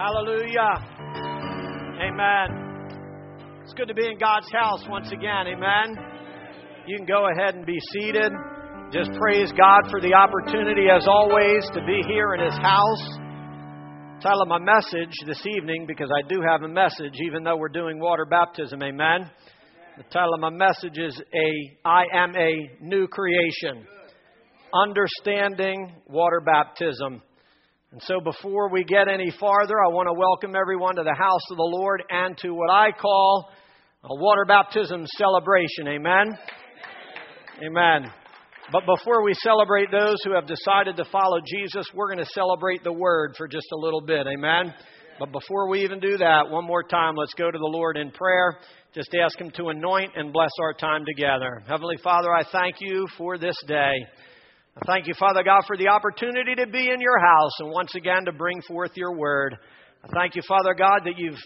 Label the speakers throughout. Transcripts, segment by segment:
Speaker 1: Hallelujah. Amen. It's good to be in God's house once again. Amen. You can go ahead and be seated. Just praise God for the opportunity, as always, to be here in His house. Title of my message this evening, because I do have a message, even though we're doing water baptism. Amen. The title of my message is a I am a new creation. Understanding water baptism. And so, before we get any farther, I want to welcome everyone to the house of the Lord and to what I call a water baptism celebration. Amen? Amen. But before we celebrate those who have decided to follow Jesus, we're going to celebrate the Word for just a little bit. Amen? But before we even do that, one more time, let's go to the Lord in prayer. Just ask Him to anoint and bless our time together. Heavenly Father, I thank you for this day. I thank you, Father God, for the opportunity to be in your house and once again to bring forth your word. I thank you, Father God, that you've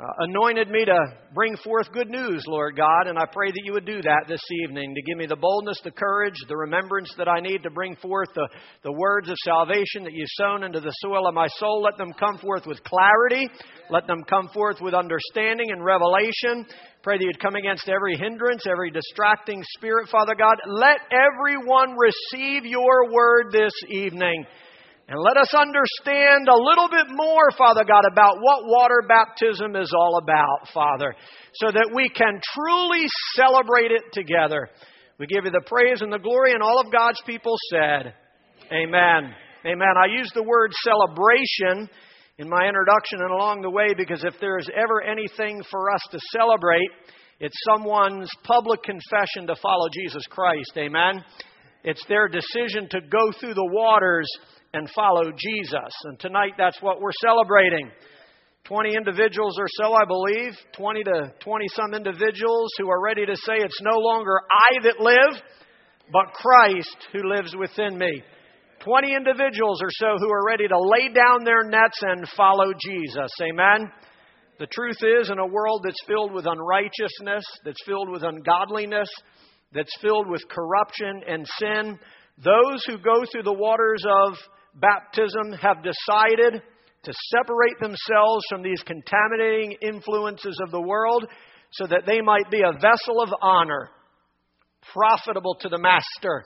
Speaker 1: uh, anointed me to bring forth good news, Lord God, and I pray that you would do that this evening to give me the boldness, the courage, the remembrance that I need to bring forth the, the words of salvation that you've sown into the soil of my soul. Let them come forth with clarity. Let them come forth with understanding and revelation. Pray that you'd come against every hindrance, every distracting spirit, Father God. Let everyone receive your word this evening. And let us understand a little bit more, Father God, about what water baptism is all about, Father, so that we can truly celebrate it together. We give you the praise and the glory, and all of God's people said, Amen. Amen. I use the word celebration in my introduction and along the way because if there is ever anything for us to celebrate, it's someone's public confession to follow Jesus Christ. Amen. It's their decision to go through the waters and follow Jesus. And tonight that's what we're celebrating. 20 individuals or so, I believe, 20 to 20 some individuals who are ready to say, It's no longer I that live, but Christ who lives within me. 20 individuals or so who are ready to lay down their nets and follow Jesus. Amen. The truth is, in a world that's filled with unrighteousness, that's filled with ungodliness, that's filled with corruption and sin, those who go through the waters of baptism have decided to separate themselves from these contaminating influences of the world so that they might be a vessel of honor, profitable to the Master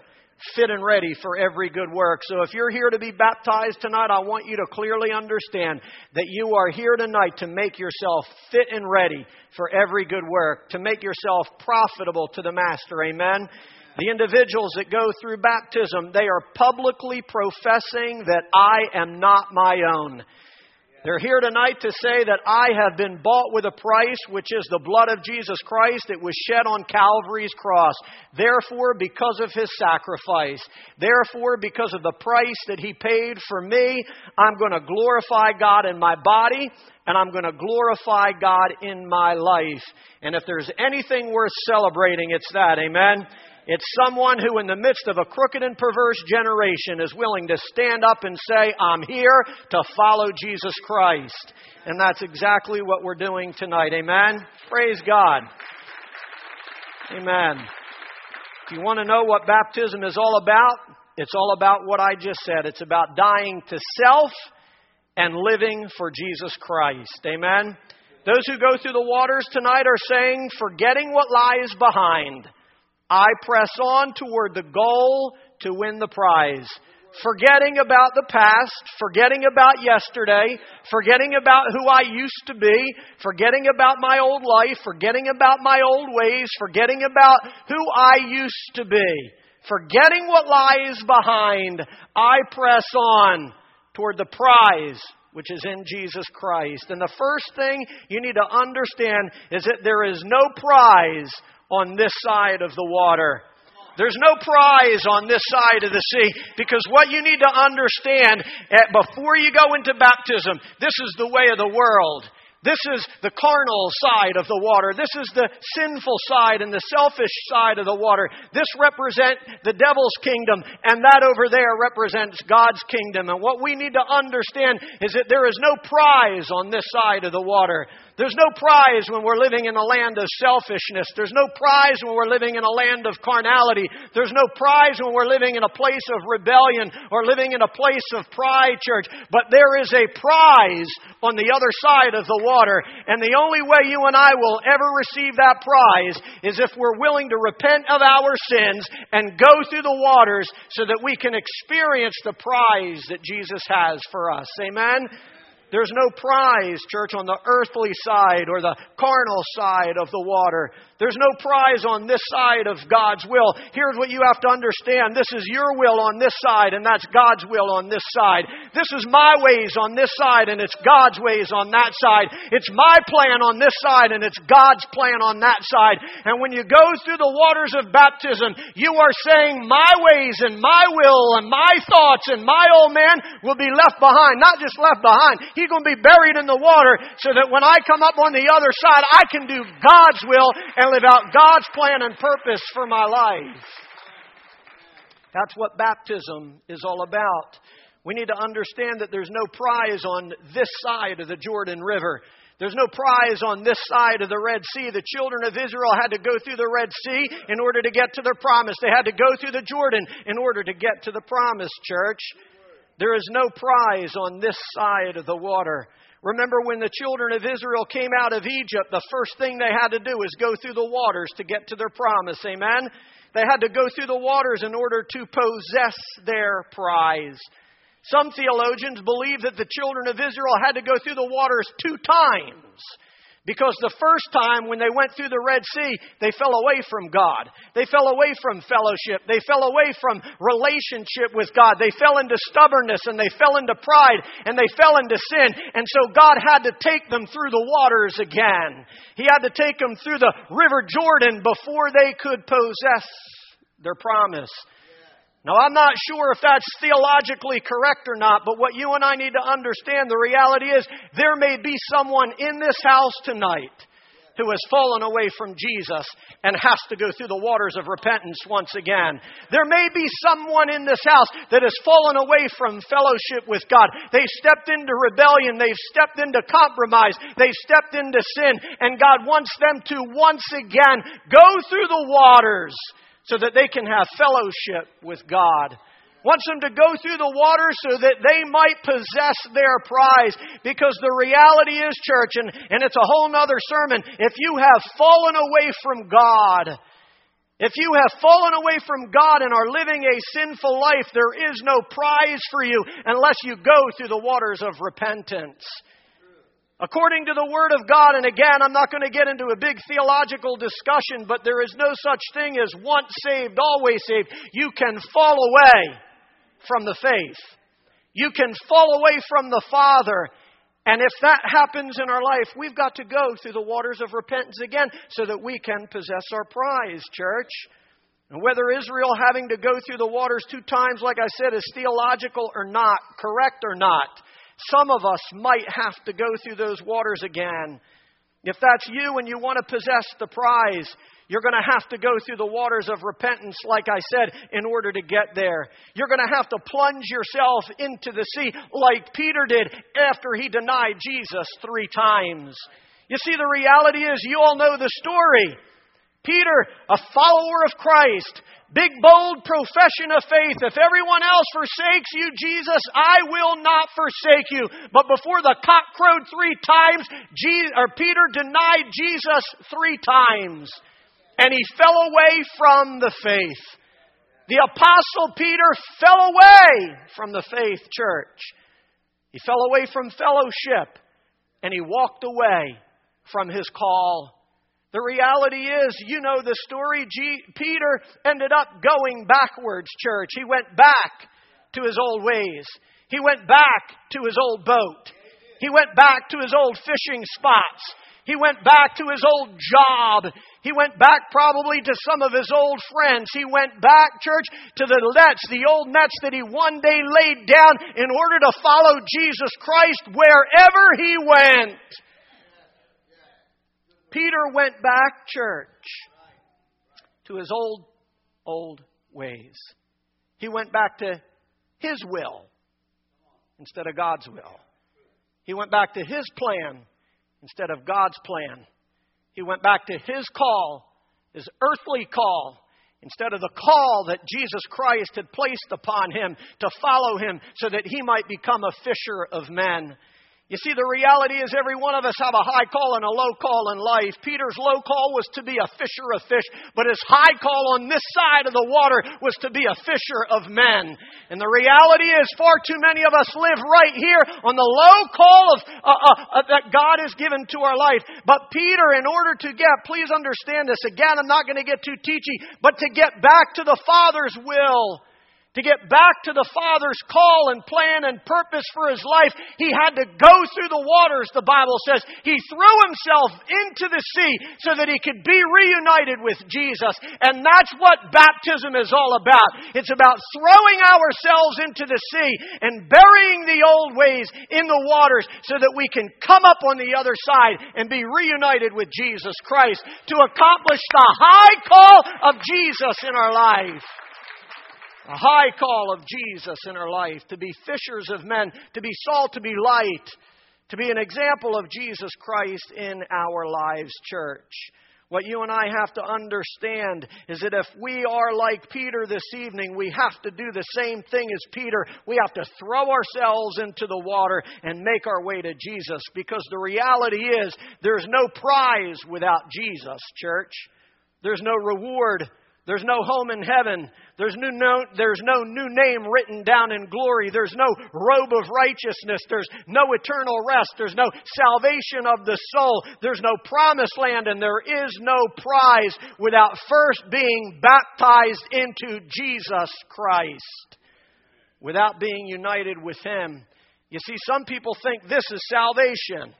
Speaker 1: fit and ready for every good work. So if you're here to be baptized tonight, I want you to clearly understand that you are here tonight to make yourself fit and ready for every good work, to make yourself profitable to the Master. Amen. The individuals that go through baptism, they are publicly professing that I am not my own. They're here tonight to say that I have been bought with a price, which is the blood of Jesus Christ. that was shed on Calvary's cross. Therefore, because of his sacrifice, therefore, because of the price that he paid for me, I'm going to glorify God in my body and I'm going to glorify God in my life. And if there's anything worth celebrating, it's that. Amen. It's someone who, in the midst of a crooked and perverse generation, is willing to stand up and say, I'm here to follow Jesus Christ. And that's exactly what we're doing tonight. Amen? Praise God. Amen. If you want to know what baptism is all about, it's all about what I just said. It's about dying to self and living for Jesus Christ. Amen? Those who go through the waters tonight are saying, forgetting what lies behind I press on toward the goal to win the prize. Forgetting about the past, forgetting about yesterday, forgetting about who I used to be, forgetting about my old life, forgetting about my old ways, forgetting about who I used to be, forgetting what lies behind, I press on toward the prize which is in Jesus Christ. And the first thing you need to understand is that there is no prize on this side of the water. There's no prize on this side of the sea because what you need to understand before you go into baptism, this is the way of the world. This is the carnal side of the water. This is the sinful side and the selfish side of the water. This represents the devil's kingdom, and that over there represents God's kingdom. And what we need to understand is that there is no prize on this side of the water. There's no prize when we're living in a land of selfishness. There's no prize when we're living in a land of carnality. There's no prize when we're living in a place of rebellion or living in a place of pride, church. But there is a prize on the other side of the water. And the only way you and I will ever receive that prize is if we're willing to repent of our sins and go through the waters so that we can experience the prize that Jesus has for us. Amen? There's no prize, church, on the earthly side or the carnal side of the water. There's no prize on this side of God's will. Here's what you have to understand this is your will on this side, and that's God's will on this side. This is my ways on this side, and it's God's ways on that side. It's my plan on this side, and it's God's plan on that side. And when you go through the waters of baptism, you are saying, My ways and my will and my thoughts and my old man will be left behind. Not just left behind, he's going to be buried in the water so that when I come up on the other side, I can do God's will and live out God's plan and purpose for my life. That's what baptism is all about. We need to understand that there's no prize on this side of the Jordan River. There's no prize on this side of the Red Sea. The children of Israel had to go through the Red Sea in order to get to their promise. They had to go through the Jordan in order to get to the promise, church. There is no prize on this side of the water. Remember when the children of Israel came out of Egypt, the first thing they had to do was go through the waters to get to their promise. Amen? They had to go through the waters in order to possess their prize. Some theologians believe that the children of Israel had to go through the waters two times. Because the first time when they went through the Red Sea, they fell away from God. They fell away from fellowship. They fell away from relationship with God. They fell into stubbornness and they fell into pride and they fell into sin. And so God had to take them through the waters again. He had to take them through the River Jordan before they could possess their promise. Now, I'm not sure if that's theologically correct or not, but what you and I need to understand the reality is there may be someone in this house tonight who has fallen away from Jesus and has to go through the waters of repentance once again. There may be someone in this house that has fallen away from fellowship with God. They've stepped into rebellion. They've stepped into compromise. They've stepped into sin. And God wants them to once again go through the waters so that they can have fellowship with God. Wants them to go through the water so that they might possess their prize. Because the reality is, church, and, and it's a whole nother sermon, if you have fallen away from God, if you have fallen away from God and are living a sinful life, there is no prize for you unless you go through the waters of repentance. According to the Word of God, and again, I'm not going to get into a big theological discussion, but there is no such thing as once saved, always saved. You can fall away from the faith. You can fall away from the Father. And if that happens in our life, we've got to go through the waters of repentance again so that we can possess our prize, church. And whether Israel having to go through the waters two times, like I said, is theological or not, correct or not, some of us might have to go through those waters again. If that's you and you want to possess the prize, you're going to have to go through the waters of repentance, like I said, in order to get there. You're going to have to plunge yourself into the sea, like Peter did after he denied Jesus three times. You see, the reality is, you all know the story. Peter, a follower of Christ, Big, bold profession of faith. If everyone else forsakes you, Jesus, I will not forsake you. But before the cock crowed three times, Jesus, or Peter denied Jesus three times. And he fell away from the faith. The Apostle Peter fell away from the faith church. He fell away from fellowship and he walked away from his call the reality is, you know the story. G- Peter ended up going backwards, church. He went back to his old ways. He went back to his old boat. He went back to his old fishing spots. He went back to his old job. He went back probably to some of his old friends. He went back, church, to the nets, the old nets that he one day laid down in order to follow Jesus Christ wherever he went. Peter went back, church, to his old, old ways. He went back to his will instead of God's will. He went back to his plan instead of God's plan. He went back to his call, his earthly call, instead of the call that Jesus Christ had placed upon him to follow him so that he might become a fisher of men. You see, the reality is every one of us have a high call and a low call in life. Peter's low call was to be a fisher of fish, but his high call on this side of the water was to be a fisher of men. And the reality is far too many of us live right here on the low call of, uh, uh, uh, that God has given to our life. But Peter, in order to get, please understand this, again, I'm not going to get too teachy, but to get back to the Father's will, to get back to the Father's call and plan and purpose for his life, he had to go through the waters, the Bible says. He threw himself into the sea so that he could be reunited with Jesus. And that's what baptism is all about. It's about throwing ourselves into the sea and burying the old ways in the waters so that we can come up on the other side and be reunited with Jesus Christ to accomplish the high call of Jesus in our life a high call of Jesus in our life, to be fishers of men, to be salt, to be light, to be an example of Jesus Christ in our lives, church. What you and I have to understand is that if we are like Peter this evening, we have to do the same thing as Peter. We have to throw ourselves into the water and make our way to Jesus because the reality is there's no prize without Jesus, church. There's no reward there's no home in heaven. There's no, no, there's no new name written down in glory. There's no robe of righteousness. There's no eternal rest. There's no salvation of the soul. There's no promised land, and there is no prize without first being baptized into Jesus Christ, without being united with Him. You see, some people think this is salvation.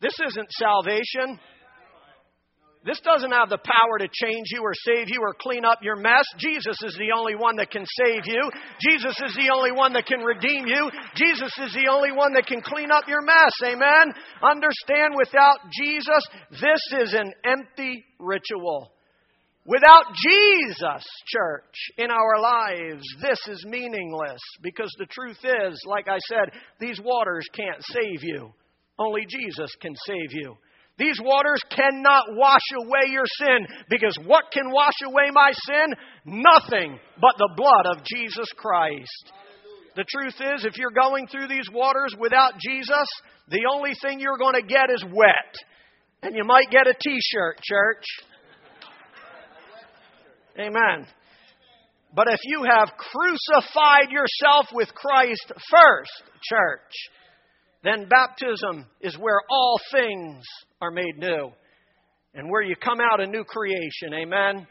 Speaker 1: This isn't salvation. This doesn't have the power to change you or save you or clean up your mess. Jesus is the only one that can save you. Jesus is the only one that can redeem you. Jesus is the only one that can clean up your mess. Amen? Understand, without Jesus, this is an empty ritual. Without Jesus, church, in our lives, this is meaningless because the truth is, like I said, these waters can't save you. Only Jesus can save you. These waters cannot wash away your sin because what can wash away my sin? Nothing but the blood of Jesus Christ. The truth is, if you're going through these waters without Jesus, the only thing you're going to get is wet. And you might get a t shirt, church. Amen. But if you have crucified yourself with Christ first, church, then baptism is where all things are made new and where you come out a new creation. Amen.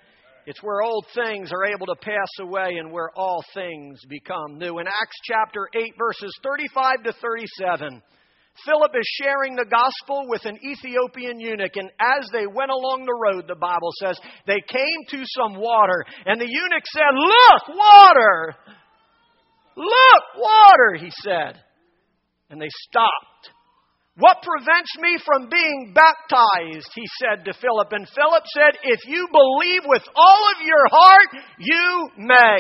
Speaker 1: It's where old things are able to pass away and where all things become new. In Acts chapter 8, verses 35 to 37, Philip is sharing the gospel with an Ethiopian eunuch, and as they went along the road, the Bible says, they came to some water, and the eunuch said, Look, water! Look, water, he said. And they stopped. What prevents me from being baptized? He said to Philip. And Philip said, If you believe with all of your heart, you may.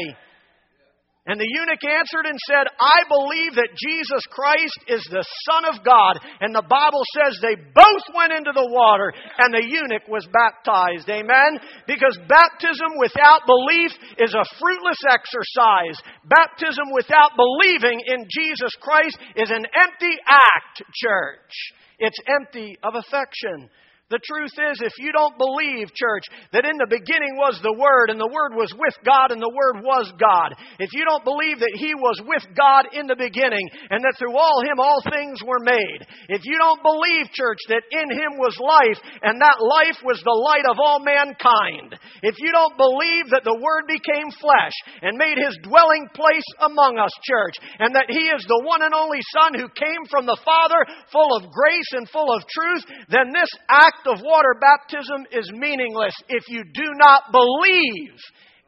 Speaker 1: And the eunuch answered and said, I believe that Jesus Christ is the Son of God. And the Bible says they both went into the water and the eunuch was baptized. Amen? Because baptism without belief is a fruitless exercise. Baptism without believing in Jesus Christ is an empty act, church. It's empty of affection. The truth is, if you don't believe, church, that in the beginning was the Word, and the Word was with God, and the Word was God, if you don't believe that He was with God in the beginning, and that through all Him all things were made, if you don't believe, church, that in Him was life, and that life was the light of all mankind, if you don't believe that the Word became flesh and made His dwelling place among us, church, and that He is the one and only Son who came from the Father, full of grace and full of truth, then this act act of water baptism is meaningless if you do not believe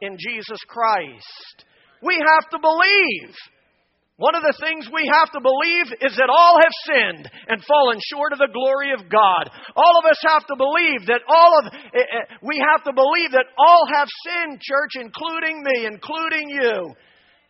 Speaker 1: in Jesus Christ. We have to believe. One of the things we have to believe is that all have sinned and fallen short of the glory of God. All of us have to believe that all of, eh, eh, we have to believe that all have sinned, church, including me, including you.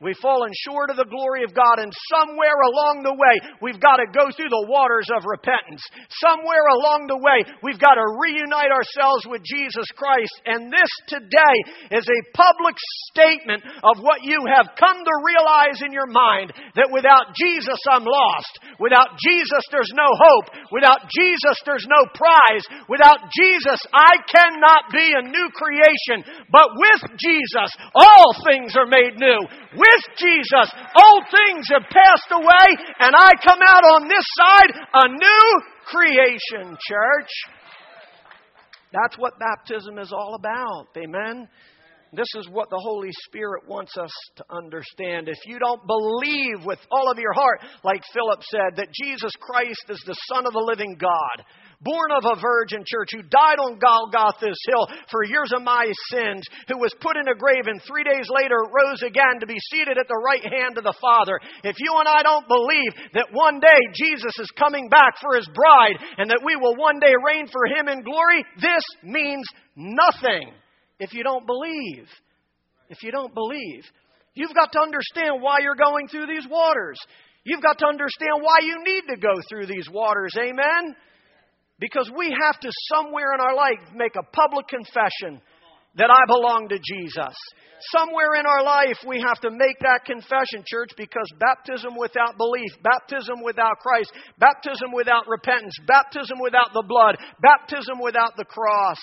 Speaker 1: We've fallen short of the glory of God, and somewhere along the way, we've got to go through the waters of repentance. Somewhere along the way, we've got to reunite ourselves with Jesus Christ. And this today is a public statement of what you have come to realize in your mind that without Jesus, I'm lost. Without Jesus, there's no hope. Without Jesus, there's no prize. Without Jesus, I cannot be a new creation. But with Jesus, all things are made new. With Jesus. Old things have passed away, and I come out on this side a new creation, church. That's what baptism is all about. Amen. This is what the Holy Spirit wants us to understand. If you don't believe with all of your heart, like Philip said, that Jesus Christ is the Son of the living God, born of a virgin church, who died on Golgotha's hill for years of my sins, who was put in a grave and three days later rose again to be seated at the right hand of the Father. If you and I don't believe that one day Jesus is coming back for his bride and that we will one day reign for him in glory, this means nothing if you don't believe. If you don't believe. You've got to understand why you're going through these waters. You've got to understand why you need to go through these waters. Amen? Because we have to, somewhere in our life, make a public confession that I belong to Jesus. Somewhere in our life, we have to make that confession, church, because baptism without belief, baptism without Christ, baptism without repentance, baptism without the blood, baptism without the cross,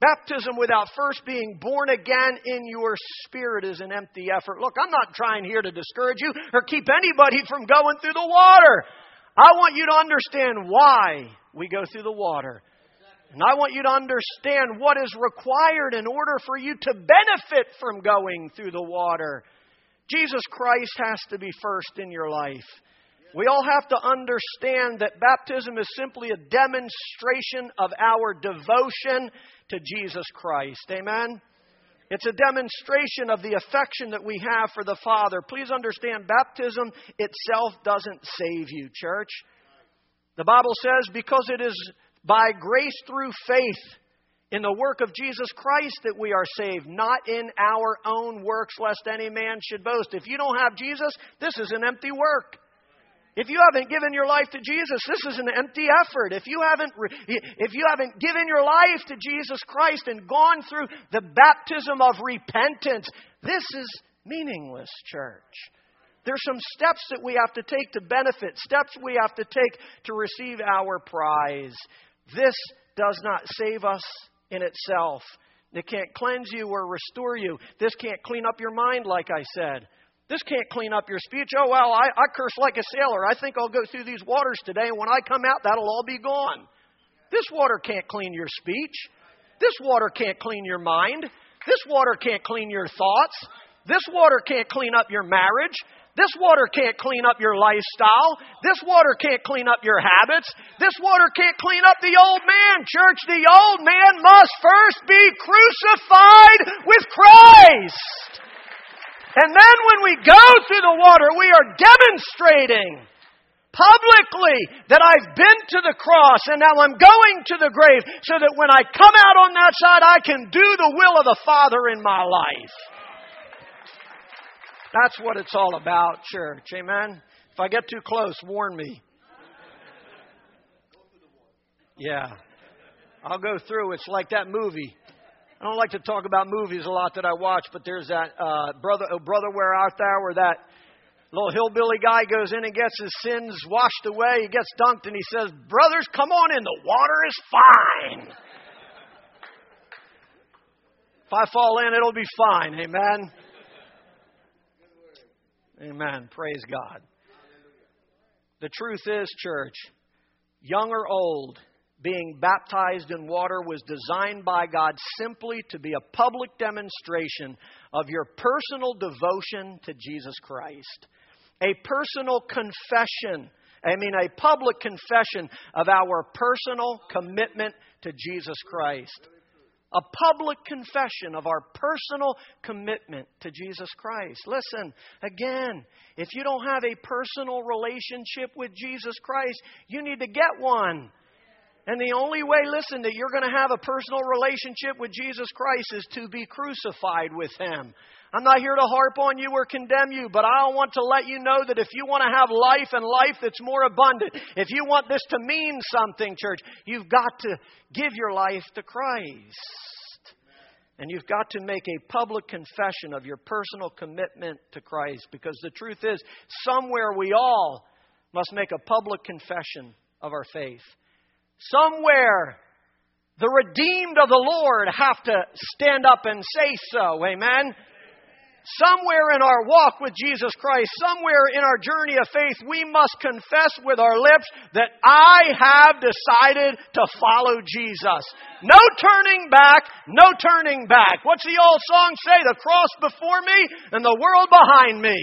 Speaker 1: baptism without first being born again in your spirit is an empty effort. Look, I'm not trying here to discourage you or keep anybody from going through the water. I want you to understand why we go through the water. And I want you to understand what is required in order for you to benefit from going through the water. Jesus Christ has to be first in your life. We all have to understand that baptism is simply a demonstration of our devotion to Jesus Christ. Amen? It's a demonstration of the affection that we have for the Father. Please understand, baptism itself doesn't save you, church. The Bible says, because it is by grace through faith in the work of Jesus Christ that we are saved, not in our own works, lest any man should boast. If you don't have Jesus, this is an empty work. If you haven't given your life to Jesus, this is an empty effort. If you haven't, if you haven't given your life to Jesus Christ and gone through the baptism of repentance, this is meaningless, church. There's some steps that we have to take to benefit, steps we have to take to receive our prize. This does not save us in itself. It can't cleanse you or restore you. This can't clean up your mind, like I said. This can't clean up your speech. Oh, well, I, I curse like a sailor. I think I'll go through these waters today, and when I come out, that'll all be gone. This water can't clean your speech. This water can't clean your mind. This water can't clean your thoughts. This water can't clean up your marriage. This water can't clean up your lifestyle. This water can't clean up your habits. This water can't clean up the old man, church. The old man must first be crucified with Christ. And then when we go through the water, we are demonstrating publicly that I've been to the cross and now I'm going to the grave so that when I come out on that side, I can do the will of the Father in my life. That's what it's all about, church. Amen. If I get too close, warn me. Yeah. I'll go through. It's like that movie. I don't like to talk about movies a lot that I watch, but there's that uh, brother, oh, brother, where out there where that little hillbilly guy goes in and gets his sins washed away. He gets dunked and he says, "Brothers, come on in. The water is fine. If I fall in, it'll be fine." Amen. Amen. Praise God. The truth is, church, young or old, being baptized in water was designed by God simply to be a public demonstration of your personal devotion to Jesus Christ. A personal confession, I mean, a public confession of our personal commitment to Jesus Christ. a public confession of our personal commitment to Jesus Christ. Listen, again, if you don't have a personal relationship with Jesus Christ, you need to get one. And the only way, listen, that you're going to have a personal relationship with Jesus Christ is to be crucified with Him. I'm not here to harp on you or condemn you, but I want to let you know that if you want to have life and life that's more abundant, if you want this to mean something, church, you've got to give your life to Christ. And you've got to make a public confession of your personal commitment to Christ because the truth is, somewhere we all must make a public confession of our faith. Somewhere the redeemed of the Lord have to stand up and say so. Amen. Somewhere in our walk with Jesus Christ, somewhere in our journey of faith, we must confess with our lips that I have decided to follow Jesus. No turning back, no turning back. What's the old song say? The cross before me and the world behind me.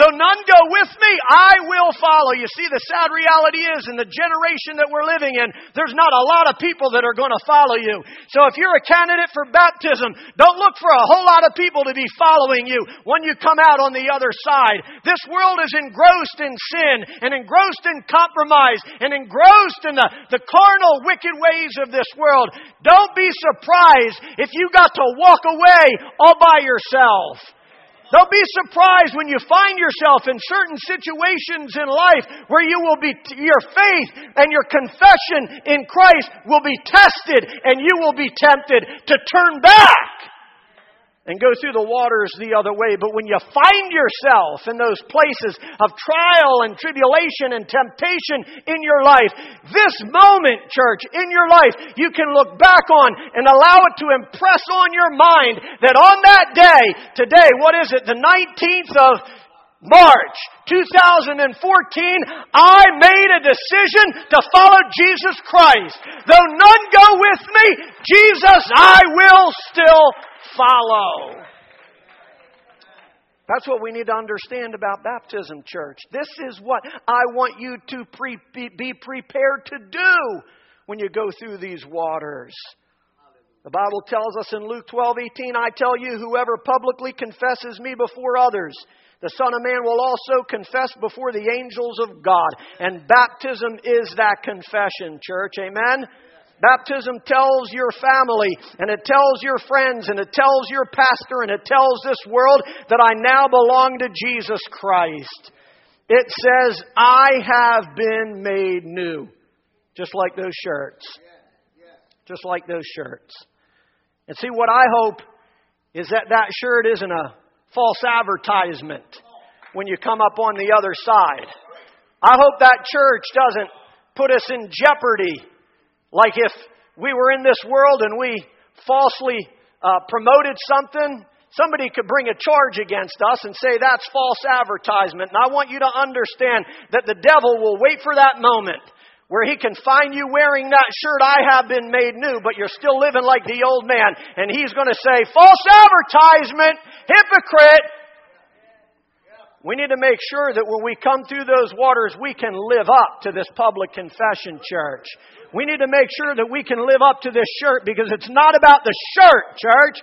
Speaker 1: Though none go with me, I will follow. You see, the sad reality is in the generation that we're living in, there's not a lot of people that are going to follow you. So if you're a candidate for baptism, don't look for a whole lot of people to be following you when you come out on the other side. This world is engrossed in sin and engrossed in compromise and engrossed in the, the carnal, wicked ways of this world. Don't be surprised if you got to walk away all by yourself. Don't be surprised when you find yourself in certain situations in life where you will be, your faith and your confession in Christ will be tested and you will be tempted to turn back and go through the waters the other way. But when you find yourself in those places of trial and tribulation and temptation in your life, this moment, church, in your life, you can look back on and allow it to impress on your mind that on that day, today, what is it, the 19th of March 2014, I made a decision to follow Jesus Christ. Though none go with me, Jesus I will still follow. That's what we need to understand about baptism, church. This is what I want you to pre- be prepared to do when you go through these waters. The Bible tells us in Luke 12 18, I tell you, whoever publicly confesses me before others, the Son of Man will also confess before the angels of God. And baptism is that confession, church. Amen? Baptism tells your family, and it tells your friends, and it tells your pastor, and it tells this world that I now belong to Jesus Christ. It says, I have been made new. Just like those shirts. Just like those shirts. And see, what I hope is that that shirt isn't a false advertisement when you come up on the other side. I hope that church doesn't put us in jeopardy like if we were in this world and we falsely uh, promoted something, somebody could bring a charge against us and say that's false advertisement. And I want you to understand that the devil will wait for that moment where he can find you wearing that shirt, I have been made new, but you're still living like the old man. And he's going to say, false advertisement, hypocrite. We need to make sure that when we come through those waters, we can live up to this public confession, church. We need to make sure that we can live up to this shirt because it's not about the shirt, church.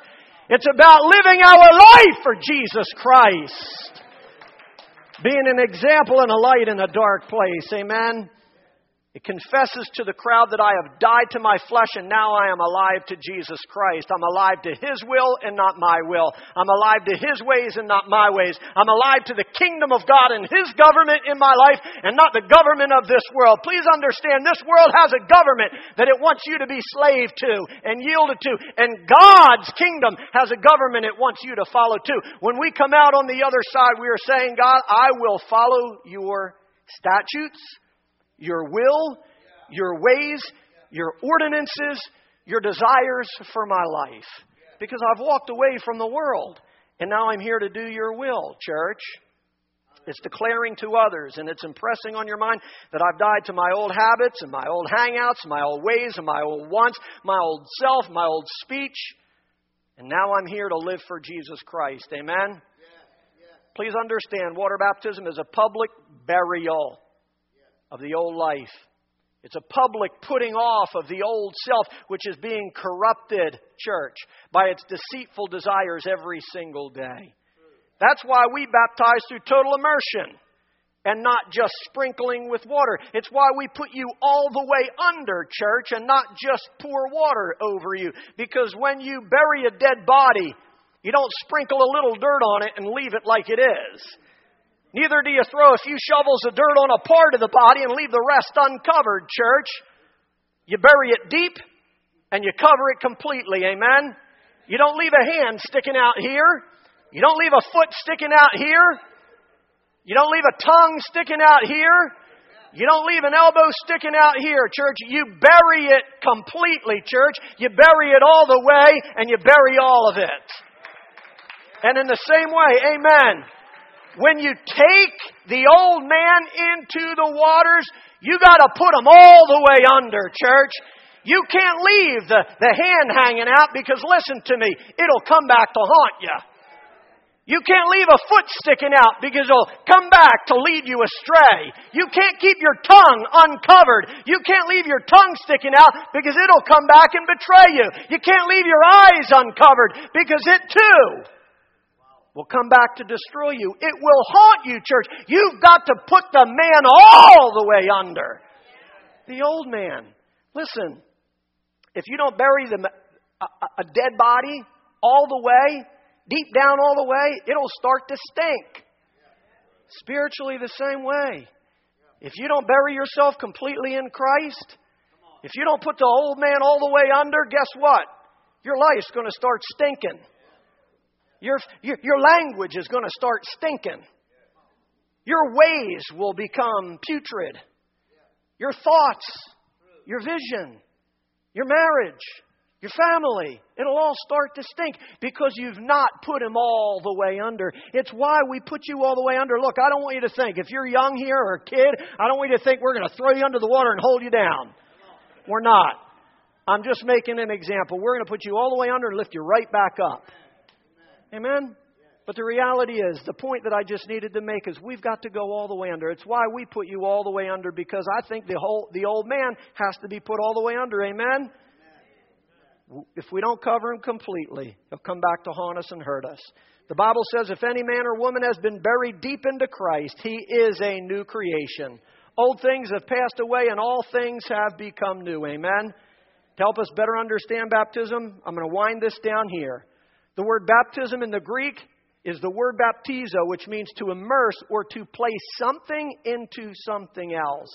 Speaker 1: It's about living our life for Jesus Christ. Being an example and a light in a dark place. Amen. It confesses to the crowd that I have died to my flesh and now I am alive to Jesus Christ. I'm alive to His will and not my will. I'm alive to His ways and not my ways. I'm alive to the kingdom of God and His government in my life and not the government of this world. Please understand this world has a government that it wants you to be slave to and yielded to. And God's kingdom has a government it wants you to follow too. When we come out on the other side, we are saying, God, I will follow your statutes your will, your ways, your ordinances, your desires for my life. Because I've walked away from the world, and now I'm here to do your will, church. It's declaring to others and it's impressing on your mind that I've died to my old habits and my old hangouts, my old ways and my old wants, my old self, my old speech. And now I'm here to live for Jesus Christ. Amen? Please understand, water baptism is a public burial of the old life. It's a public putting off of the old self, which is being corrupted, church, by its deceitful desires every single day. That's why we baptize through total immersion and not just sprinkling with water. It's why we put you all the way under, church, and not just pour water over you. Because when you bury a dead body, you don't sprinkle a little dirt on it and leave it like it is. Neither do you throw a few shovels of dirt on a part of the body and leave the rest uncovered, church. You bury it deep and you cover it completely, amen? You don't leave a hand sticking out here. You don't leave a foot sticking out here. You don't leave a tongue sticking out here. You don't leave an elbow sticking out here, church. You bury it completely, church. You bury it all the way and you bury all of it. And in the same way, amen. When you take the old man into the waters, you got to put him all the way under, church. You can't leave the, the hand hanging out because listen to me, it'll come back to haunt you. You can't leave a foot sticking out because it'll come back to lead you astray. You can't keep your tongue uncovered. You can't leave your tongue sticking out because it'll come back and betray you. You can't leave your eyes uncovered because it too will come back to destroy you. It will haunt you, church. You've got to put the man all the way under. The old man. Listen, if you don't bury the, a, a dead body all the way, deep down all the way, it'll start to stink. Spiritually, the same way. If you don't bury yourself completely in Christ, if you don't put the old man all the way under, guess what? Your life's going to start stinking. Your, your, your language is going to start stinking. Your ways will become putrid. Your thoughts, your vision, your marriage, your family, it'll all start to stink because you've not put him all the way under. It's why we put you all the way under. Look, I don't want you to think, if you're young here or a kid, I don't want you to think we're going to throw you under the water and hold you down. We're not. I'm just making an example. We're going to put you all the way under and lift you right back up. Amen? But the reality is, the point that I just needed to make is we've got to go all the way under. It's why we put you all the way under because I think the whole the old man has to be put all the way under. Amen. If we don't cover him completely, he'll come back to haunt us and hurt us. The Bible says, if any man or woman has been buried deep into Christ, he is a new creation. Old things have passed away and all things have become new. Amen. To help us better understand baptism, I'm going to wind this down here. The word baptism in the Greek is the word baptizo, which means to immerse or to place something into something else.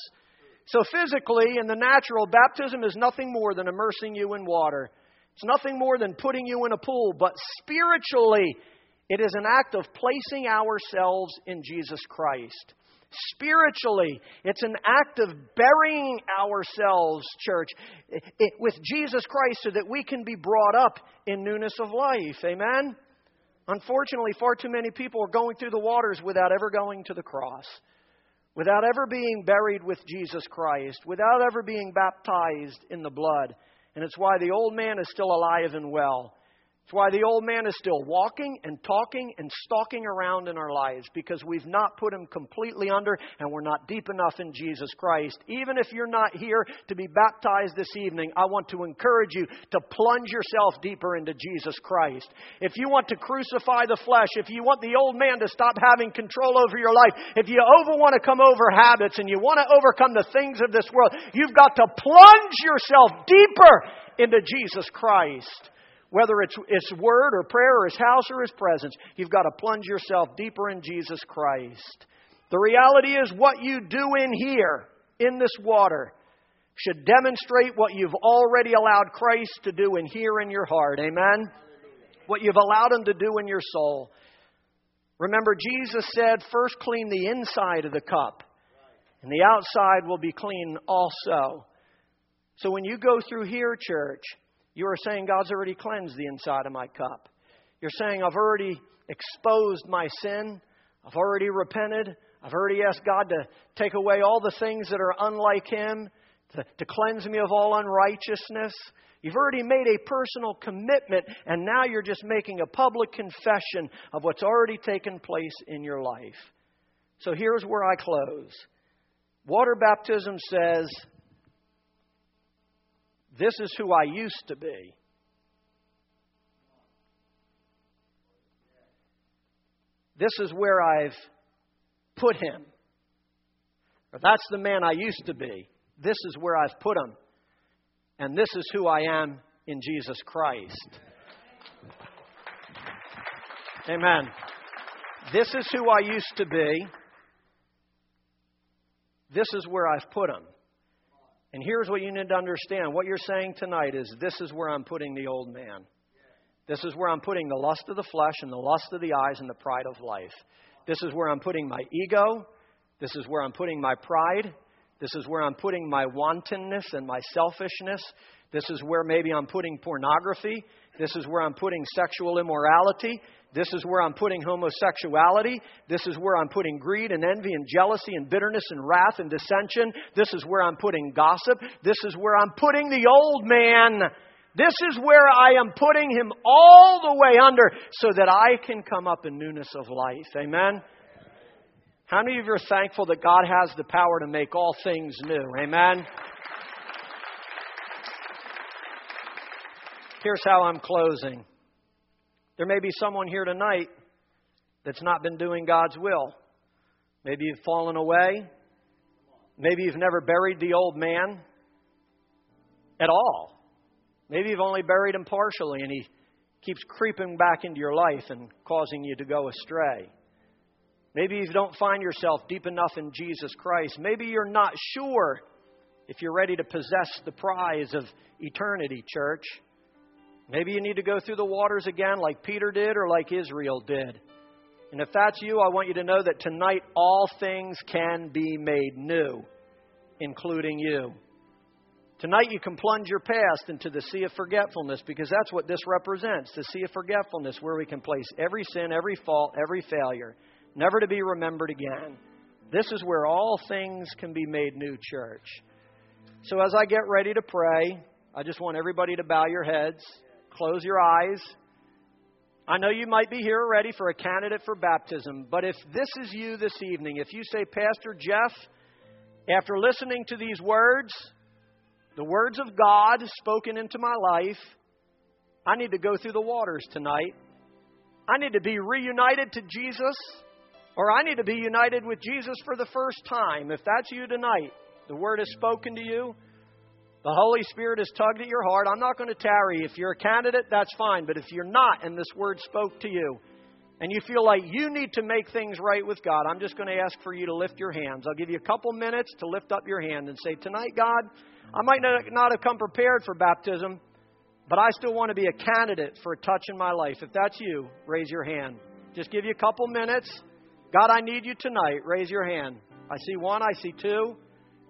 Speaker 1: So, physically, in the natural, baptism is nothing more than immersing you in water. It's nothing more than putting you in a pool. But spiritually, it is an act of placing ourselves in Jesus Christ. Spiritually, it's an act of burying ourselves, church, with Jesus Christ so that we can be brought up in newness of life. Amen? Unfortunately, far too many people are going through the waters without ever going to the cross, without ever being buried with Jesus Christ, without ever being baptized in the blood. And it's why the old man is still alive and well. That's why the old man is still walking and talking and stalking around in our lives because we've not put him completely under and we're not deep enough in Jesus Christ. Even if you're not here to be baptized this evening, I want to encourage you to plunge yourself deeper into Jesus Christ. If you want to crucify the flesh, if you want the old man to stop having control over your life, if you over want to come over habits and you want to overcome the things of this world, you've got to plunge yourself deeper into Jesus Christ whether it's His word or prayer or His house or His presence. You've got to plunge yourself deeper in Jesus Christ. The reality is, what you do in here, in this water, should demonstrate what you've already allowed Christ to do in here in your heart. Amen? What you've allowed Him to do in your soul. Remember, Jesus said, first clean the inside of the cup, and the outside will be clean also. So when you go through here, church, you are saying God's already cleansed the inside of my cup. You're saying I've already exposed my sin. I've already repented. I've already asked God to take away all the things that are unlike Him, to, to cleanse me of all unrighteousness. You've already made a personal commitment, and now you're just making a public confession of what's already taken place in your life. So here's where I close. Water baptism says, This is who I used to be. This is where I've put him. Or that's the man I used to be. This is where I've put him. And this is who I am in Jesus Christ. Amen. This is who I used to be. This is where I've put him. And here's what you need to understand. What you're saying tonight is this is where I'm putting the old man. This is where I'm putting the lust of the flesh and the lust of the eyes and the pride of life. This is where I'm putting my ego. This is where I'm putting my pride. This is where I'm putting my wantonness and my selfishness. This is where maybe I'm putting pornography. This is where I'm putting sexual immorality. This is where I'm putting homosexuality. This is where I'm putting greed and envy and jealousy and bitterness and wrath and dissension. This is where I'm putting gossip. This is where I'm putting the old man. This is where I am putting him all the way under so that I can come up in newness of life. Amen? How many of you are thankful that God has the power to make all things new? Amen? Here's how I'm closing. There may be someone here tonight that's not been doing God's will. Maybe you've fallen away. Maybe you've never buried the old man at all. Maybe you've only buried him partially and he keeps creeping back into your life and causing you to go astray. Maybe you don't find yourself deep enough in Jesus Christ. Maybe you're not sure if you're ready to possess the prize of eternity, church. Maybe you need to go through the waters again like Peter did or like Israel did. And if that's you, I want you to know that tonight all things can be made new, including you. Tonight you can plunge your past into the sea of forgetfulness because that's what this represents the sea of forgetfulness, where we can place every sin, every fault, every failure, never to be remembered again. This is where all things can be made new, church. So as I get ready to pray, I just want everybody to bow your heads. Close your eyes. I know you might be here already for a candidate for baptism, but if this is you this evening, if you say, Pastor Jeff, after listening to these words, the words of God spoken into my life, I need to go through the waters tonight. I need to be reunited to Jesus, or I need to be united with Jesus for the first time. If that's you tonight, the word has spoken to you. The Holy Spirit has tugged at your heart. I'm not going to tarry. If you're a candidate, that's fine. But if you're not and this word spoke to you and you feel like you need to make things right with God, I'm just going to ask for you to lift your hands. I'll give you a couple minutes to lift up your hand and say, Tonight, God, I might not have come prepared for baptism, but I still want to be a candidate for a touch in my life. If that's you, raise your hand. Just give you a couple minutes. God, I need you tonight. Raise your hand. I see one, I see two.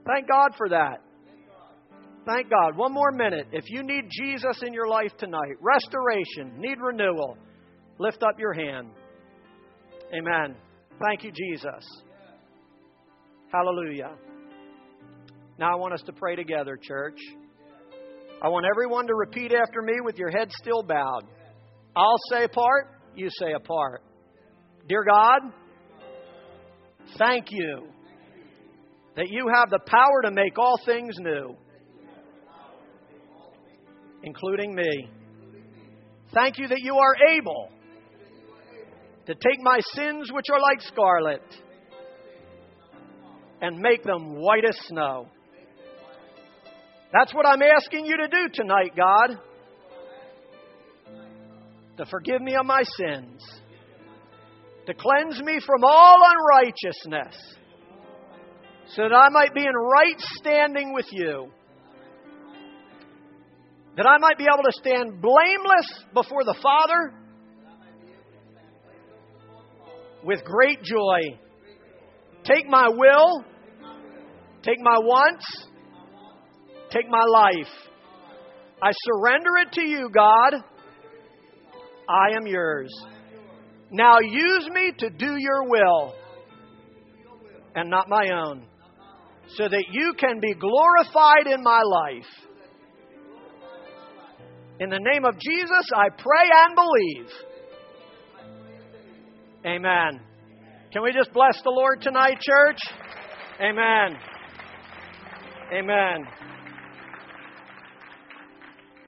Speaker 1: Thank God for that. Thank God. One more minute. If you need Jesus in your life tonight, restoration, need renewal, lift up your hand. Amen. Thank you, Jesus. Hallelujah. Now I want us to pray together, church. I want everyone to repeat after me with your head still bowed. I'll say a part, you say a part. Dear God, thank you that you have the power to make all things new including me. Thank you that you are able to take my sins, which are like scarlet, and make them white as snow. That's what I'm asking you to do tonight, God. To forgive me of my sins, to cleanse me from all unrighteousness, so that I might be in right standing with you that I might be able to stand blameless before the Father with great joy. Take my will, take my wants, take my life. I surrender it to you, God. I am yours. Now use me to do your will and not my own, so that you can be glorified in my life. In the name of Jesus, I pray and believe. Amen. Can we just bless the Lord tonight, church? Amen. Amen.